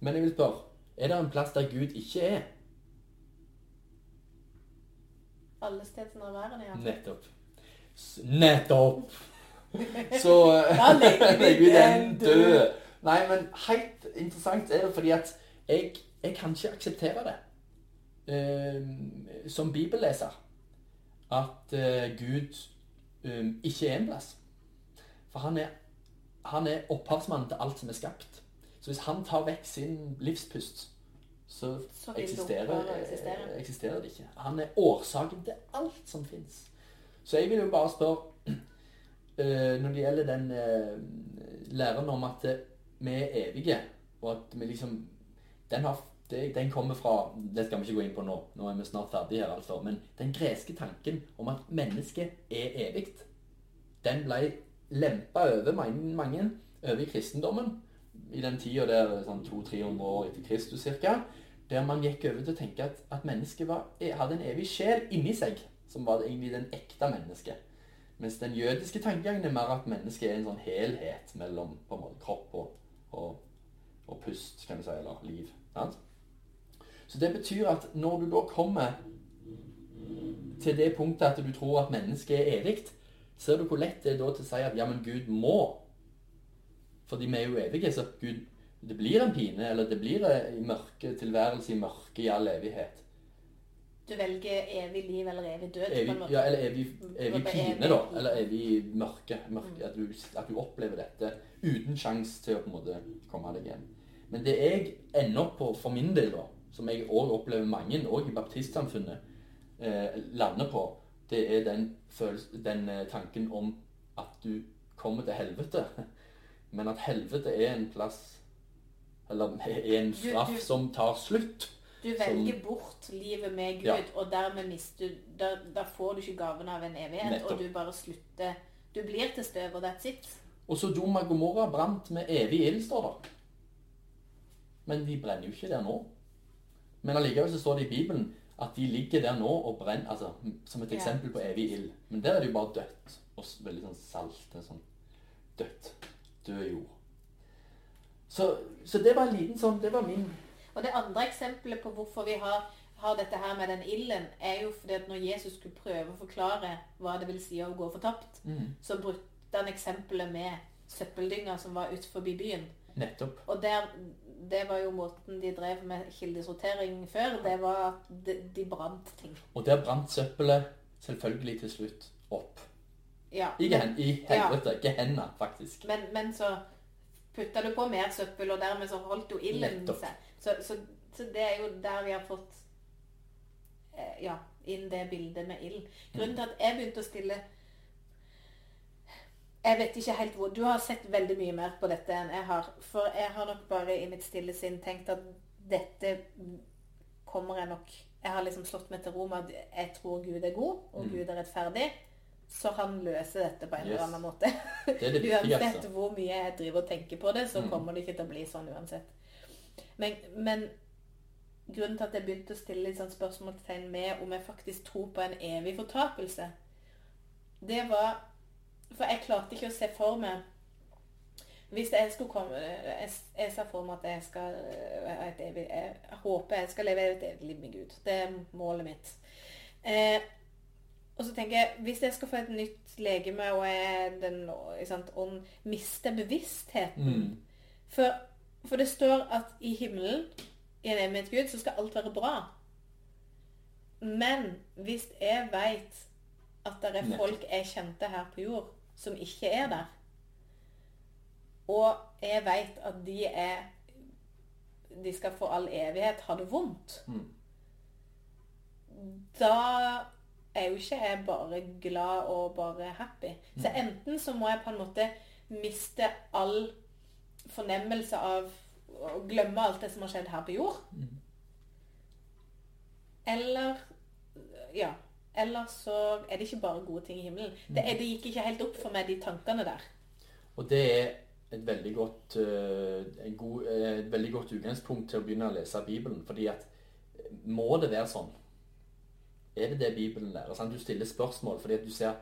Men jeg vil spørre Er det en plass der Gud ikke er? Alle steder nærværende, ja. Nettopp. Nettopp! Så eh, Da legger vi legger vi den død. Nei, men helt interessant er det fordi at jeg, jeg kan ikke akseptere det. Eh, som bibelleser. At uh, Gud eh, ikke er en plass. For han er, han er opphavsmannen til alt som er skapt. Så hvis han tar vekk sin livspust, så, Så eksisterer, eh, eksisterer det ikke. Han er årsaken til alt som fins. Så jeg vil jo bare spørre eh, Når det gjelder den eh, læren om at eh, vi er evige, og at vi liksom Den, har, den kommer fra Det skal vi ikke gå inn på nå. Nå er vi snart ferdige her, altså. Men den greske tanken om at mennesket er evig, den ble lempa over mange, mange over i kristendommen i den tida der sånn 200-300 år etter Kristus ca. der man gikk over til å tenke at, at mennesket var, hadde en evig sjel inni seg, som var egentlig den ekte mennesket. Mens den jødiske tankegangen er mer at mennesket er en sånn helhet mellom på en måte, kropp og, og, og pust, kan du si, eller liv. Sant? Så det betyr at når du da kommer til det punktet at du tror at mennesket er evig, ser du hvor lett det er da til å si at ja, men Gud må. Fordi vi er jo evige, så Gud, det blir en pine, eller det blir en mørke tilværelse i mørke i all evighet. Du velger evig liv eller evig død. Evig, ja, eller evig, evig pine, da. Eller evig mørke. mørke at, du, at du opplever dette uten sjanse til å på en måte komme deg hjem. Men det jeg ender opp på for min del, da, som jeg òg opplever mange, òg i baptistsamfunnet, eh, lander på, det er den, følelse, den eh, tanken om at du kommer til helvete. Men at helvete er en plass Eller er en straff som tar slutt. Du velger bort livet med Gud, Ja. og dermed mister du da, da får du ikke gaven av en evighet, Nettopp. og du bare slutter Du blir til støv, og that's it. Og Sodoma og Gomorra brant med evig ild, står det. Men de brenner jo ikke der nå. Men allikevel så står det i Bibelen at de ligger der nå og brenner, altså som et eksempel på evig ild. Men der er det jo bare dødt. Og veldig sånn salt. Det er sånn dødt. Død jord. Så, så det var en liten sånn Det var min Og det andre eksempelet på hvorfor vi har, har dette her med den ilden, er jo fordi at når Jesus skulle prøve å forklare hva det vil si å gå fortapt, mm, så brukte han eksempelet med søppeldynga som var utenfor byen. Nettopp. Og der, det var jo måten de drev med kildesortering før. Det var at de, de brant ting. Og der brant søppelet selvfølgelig til slutt opp. Ja. I, gehen, i helvete. Gehenna, faktisk. Men, men så putta du på mer søppel, og dermed så holdt jo ilden seg. Så, så, så det er jo der vi har fått eh, ja, inn det bildet med ild. Grunnen til at jeg begynte å stille Jeg vet ikke helt hvor Du har sett veldig mye mer på dette enn jeg har. For jeg har nok bare i mitt stille sinn tenkt at dette kommer jeg nok Jeg har liksom slått meg til ro med at jeg tror Gud er god, og Gud er rettferdig. Så han løser dette på en eller annen måte. Det det Uansett hvor mye jeg driver og tenker på det, så Mm. kommer det ikke til å bli sånn uansett. Men, men grunnen til at jeg begynte å stille litt sånn spørsmålstegn med om jeg faktisk tror på en evig fortapelse, det var For jeg klarte ikke å se for meg Hvis jeg skulle komme Jeg, jeg ser for meg at jeg skal ha et evig Jeg håper jeg skal leve et evig liv med Gud. Det er målet mitt. Eh, og så tenker jeg, hvis jeg skal få et nytt legeme, og jeg den, sant, ånd mister bevisstheten Mm. for, for det står at i himmelen, i en evighet Gud, så skal alt være bra. Men hvis jeg vet at det er folk jeg kjente her på jord, som ikke er der, og jeg vet at de er de skal for all evighet ha det vondt, Mm. da er jo ikke jeg bare glad og bare happy. Så enten så må jeg på en måte miste all fornemmelse av å glemme alt det som har skjedd her på jord. Eller Ja. Eller så er det ikke bare gode ting i himmelen. Det, er, det gikk ikke helt opp for meg, de tankene der. Og det er et veldig godt, eh, en god, eh, et veldig godt utgangspunkt til å begynne å lese Bibelen. Fordi at eh, må det være sånn? Er det det Bibelen lærer? Sant? Du stiller spørsmål fordi at du ser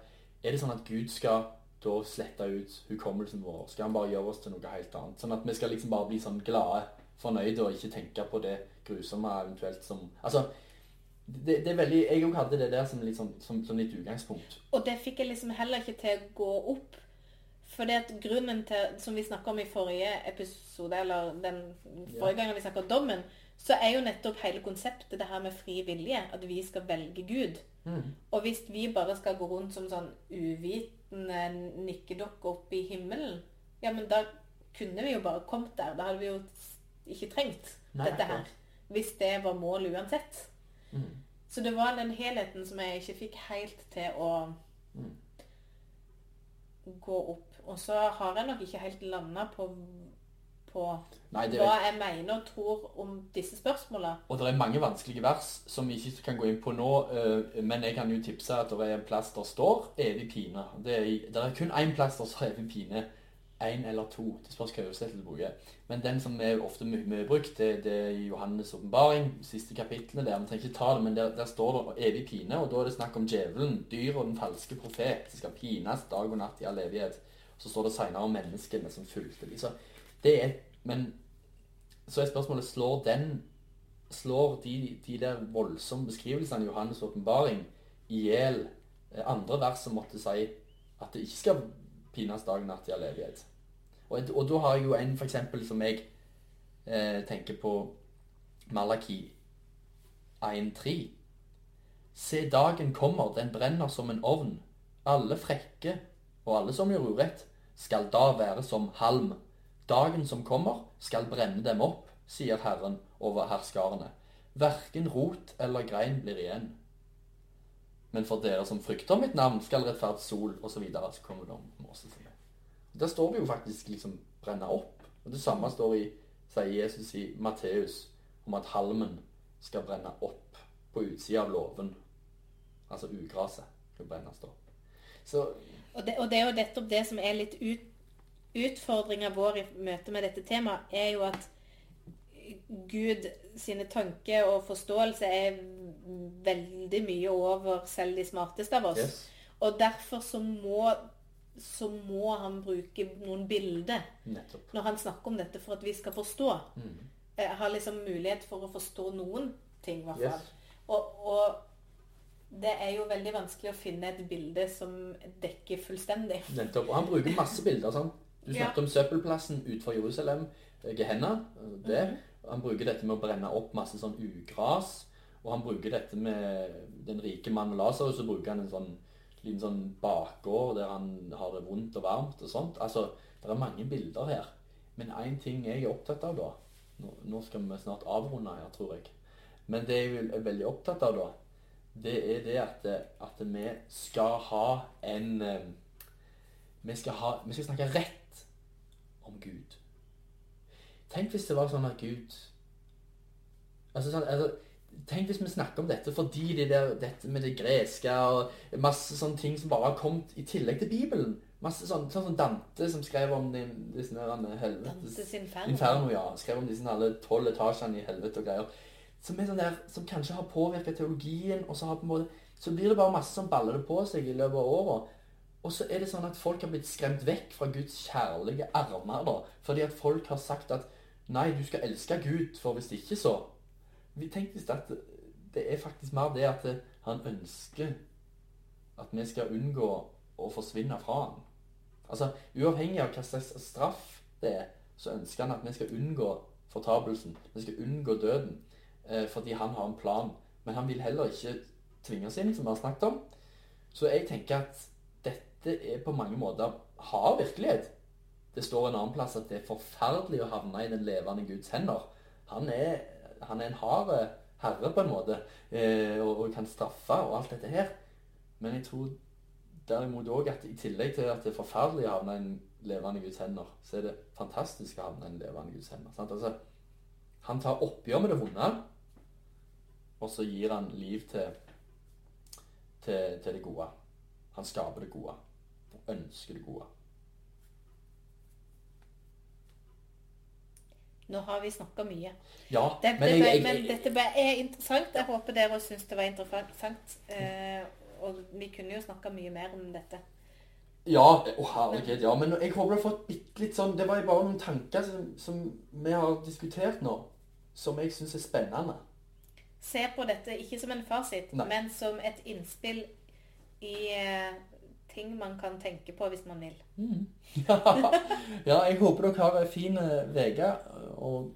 Er det sånn at Gud skal da slette ut hukommelsen vår? Skal han bare gjøre oss til noe helt annet? Sånn at vi skal liksom bare bli sånn glade, fornøyde og ikke tenke på det grusomme eventuelt som Altså, det, det er veldig Jeg òg hadde det der som sånn, som, som litt utgangspunkt. Og det fikk jeg liksom heller ikke til å gå opp. For det at grunnen til, som vi snakka om i forrige episode, eller den forrige gangen vi snakka om dommen, så er jo nettopp hele konseptet det her med fri vilje. At vi skal velge Gud. Og hvis vi bare skal gå rundt som sånn uvitende nikkedokke opp i himmelen, ja, men da kunne vi jo bare kommet der. Da hadde vi jo ikke trengt Nei, dette her. Hvis det var målet uansett. Mm. Så det var den helheten som jeg ikke fikk helt til å Mm. gå opp. Og så har jeg nok ikke helt landa på, på Nei, er... hva jeg mener og tror om disse spørsmåla. Og det er mange vanskelige vers som vi ikke kan gå inn på nå, eh, men jeg kan jo tipse at det er en plass der står 'evig pine'. Det er, det er kun én plass der står 'evig pine'. Én eller to. Det spørs hva oversettelse du bruker. Men den som er ofte mye, mye brukt, det, det er Johannes' åpenbaring, siste kapitlene der. Vi trenger ikke ta det, men der, der står det 'evig pine', og da er det snakk om djevelen, dyr og den falske profet. Som skal pines dag og natt i all evighet. Så står det senere om menneskene som fulgte dem. Det er Men så er spørsmålet slår den slår de, de der voldsomme beskrivelsene i Johannes' åpenbaring i hjel eh, andre vers som måtte si at det ikke skal pines og natt i all evighet. Og, og da har jeg jo en eksempel som jeg eh, tenker på Malaki 1.3. Se dagen kommer, den brenner som en ovn. Alle frekke og alle som gjør urett, skal da være som halm. Dagen som kommer, skal brenne dem opp, sier Herren over herskarene. Verken rot eller grein blir igjen. Men for dere som frykter mitt navn, skal rettferd sol, osv. Så, kommer det om Moses. Der står det jo faktisk liksom 'brenne opp'. Og Det samme står i, sier Jesus i Matteus om at halmen skal brenne opp på utsida av låven. Altså ugraset skal brennes opp. Så Og det, og det er jo nettopp det som er litt ut, utfordringa vår i møte med dette temaet, er jo at Gud sine tanker og forståelse er veldig mye over selv de smarteste av oss. yes. Og derfor så må, så må han bruke noen bilder Nettopp. når han snakker om dette, for at vi skal forstå. Mm. Eh, Har liksom mulighet for å forstå noen ting, i hvert fall. Yes. Og, og det er jo veldig vanskelig å finne et bilde som dekker fullstendig. Nettopp. Og han bruker masse bilder. sånn. Du Ja. om søppelplassen utenfor Jerusalem, eh, Gehenna. eh, det. -hmm. Han bruker dette med å brenne opp masse sånn ugras. Og han bruker dette med den rike mannen Lasarus, så bruker han en sånn liten sånn bakgård der han har det vondt og varmt og sånt. Altså, det er mange bilder her. Men én ting jeg er opptatt av da Nå, skal vi snart avrunde her, tror jeg. Men det jeg er veldig opptatt av da, det er det at, at vi skal ha en eh, vi skal, ha, vi skal snakke rett om Gud. Tenk hvis det var sånn at Gud altså, sånn, altså, Tenk hvis vi snakker om dette fordi det der, dette med det greske og masse sånne ting som bare har kommet i tillegg til Bibelen. Masse sånn, sånn som Dante som skrev om din, disse helvetes inferno. Inferno, ja. Skrev om disse alle tolv etasjene i helvete og greier. Som er sånn der, som kanskje har påvirket teologien, og så har på en måte, så blir det bare masse som baller det på seg i løpet av året. Og så er det sånn at folk har blitt skremt vekk fra Guds kjærlige armer, da. Fordi at folk har sagt at nei, du skal elske Gud, for hvis ikke så Vi tenkte at det er faktisk mer det at han ønsker at vi skal unngå å forsvinne fra ham. Altså, Uavhengig av hva slags straff det er, så ønsker han at vi skal unngå fortapelsen. Vi skal unngå døden. Eh, fordi han har en plan. Men han vil heller ikke tvinge oss inn, som vi har snakket om. Så jeg tenker at dette er på mange måter hard virkelighet. Det står en annen plass at det er forferdelig å havne i den levende Guds hender. Han er, han er en hard herre, på en måte, eh, og, og kan straffe og alt dette her. Men jeg tror derimot òg at i tillegg til at det er forferdelig å havne i en levende Guds hender, så er det fantastisk å havne i en levende Guds hender. Altså, han tar oppgjør med det vonde, og så gir han liv til, til, til det gode. Han skaper det gode og ønsker det gode. Nå har vi snakka mye. Ja, Det, men det, jeg, jeg, men dette er interessant. Jeg håper dere også syns det var interessant. Eh, og vi kunne jo snakka mye mer om dette. Ja, å herregud, ja. Men jeg håper du har fått bitte litt sånn Det var bare noen tanker som, som vi har diskutert nå, som jeg syns er spennende. Se på dette ikke som en fasit, Nei. men som et innspill i eh, ting man kan tenke på hvis man vil. Ja, ja, jeg håper dere har en fin uke, og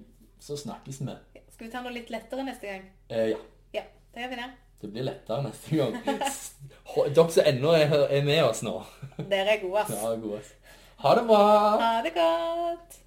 så snakkes vi. Skal vi ta noe litt lettere neste gang? Eh, ja, Ja, da gjør vi det. det blir lettere neste gang. Dere som ennå er, med oss nå. Dere er gode, ass. Ja, gode. Ha det bra! Ha det godt.